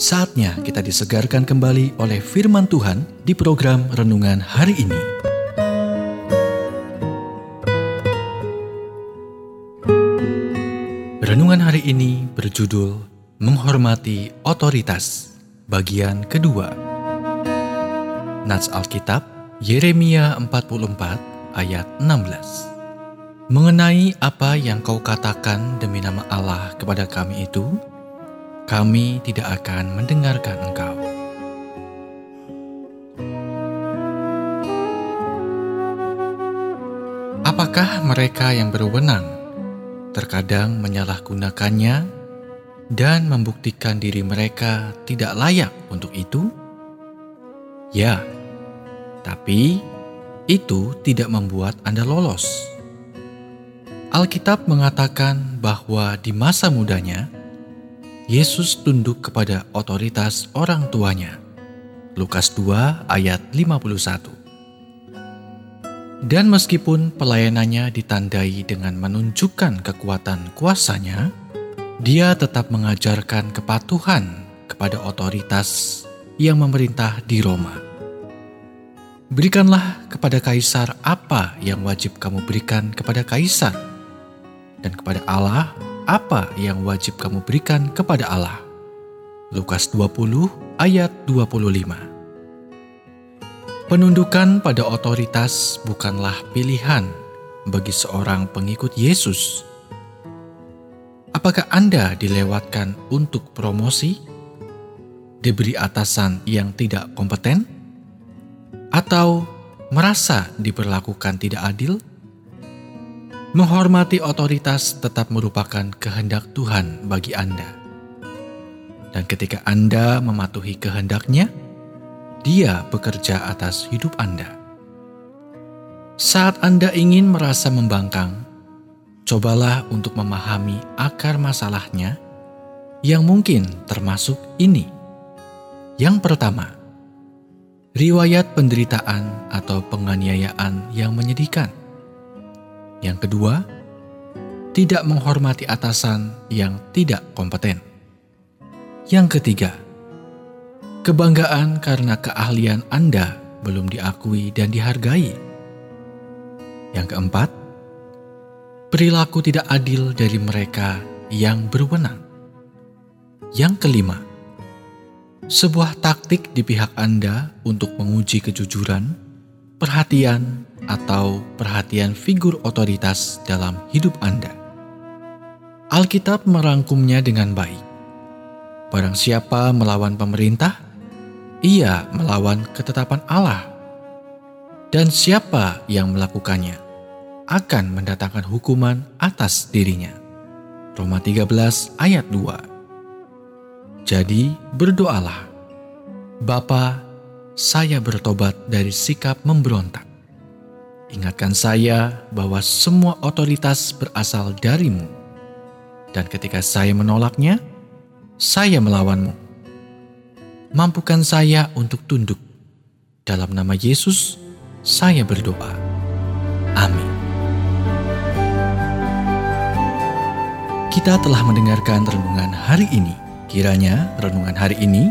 Saatnya kita disegarkan kembali oleh firman Tuhan di program renungan hari ini. Renungan hari ini berjudul Menghormati Otoritas, bagian kedua. Nats Alkitab, Yeremia 44 ayat 16. Mengenai apa yang kau katakan demi nama Allah kepada kami itu, kami tidak akan mendengarkan engkau. Apakah mereka yang berwenang terkadang menyalahgunakannya dan membuktikan diri mereka tidak layak untuk itu? Ya, tapi itu tidak membuat Anda lolos. Alkitab mengatakan bahwa di masa mudanya, Yesus tunduk kepada otoritas orang tuanya. Lukas 2 ayat 51. Dan meskipun pelayanannya ditandai dengan menunjukkan kekuatan kuasanya, dia tetap mengajarkan kepatuhan kepada otoritas yang memerintah di Roma. Berikanlah kepada kaisar apa yang wajib kamu berikan kepada kaisar, dan kepada Allah apa yang wajib kamu berikan kepada Allah. Lukas 20 ayat 25 Penundukan pada otoritas bukanlah pilihan bagi seorang pengikut Yesus. Apakah Anda dilewatkan untuk promosi? Diberi atasan yang tidak kompeten? Atau merasa diperlakukan tidak adil? Menghormati otoritas tetap merupakan kehendak Tuhan bagi Anda. Dan ketika Anda mematuhi kehendaknya, Dia bekerja atas hidup Anda. Saat Anda ingin merasa membangkang, cobalah untuk memahami akar masalahnya yang mungkin termasuk ini. Yang pertama, riwayat penderitaan atau penganiayaan yang menyedihkan. Yang kedua, tidak menghormati atasan yang tidak kompeten. Yang ketiga, kebanggaan karena keahlian Anda belum diakui dan dihargai. Yang keempat, perilaku tidak adil dari mereka yang berwenang. Yang kelima, sebuah taktik di pihak Anda untuk menguji kejujuran, perhatian, atau perhatian figur otoritas dalam hidup Anda. Alkitab merangkumnya dengan baik. Barang siapa melawan pemerintah, ia melawan ketetapan Allah. Dan siapa yang melakukannya akan mendatangkan hukuman atas dirinya. Roma 13 ayat 2 Jadi berdoalah, Bapa, saya bertobat dari sikap memberontak Ingatkan saya bahwa semua otoritas berasal darimu. Dan ketika saya menolaknya, saya melawanmu. Mampukan saya untuk tunduk. Dalam nama Yesus, saya berdoa. Amin. Kita telah mendengarkan renungan hari ini. Kiranya renungan hari ini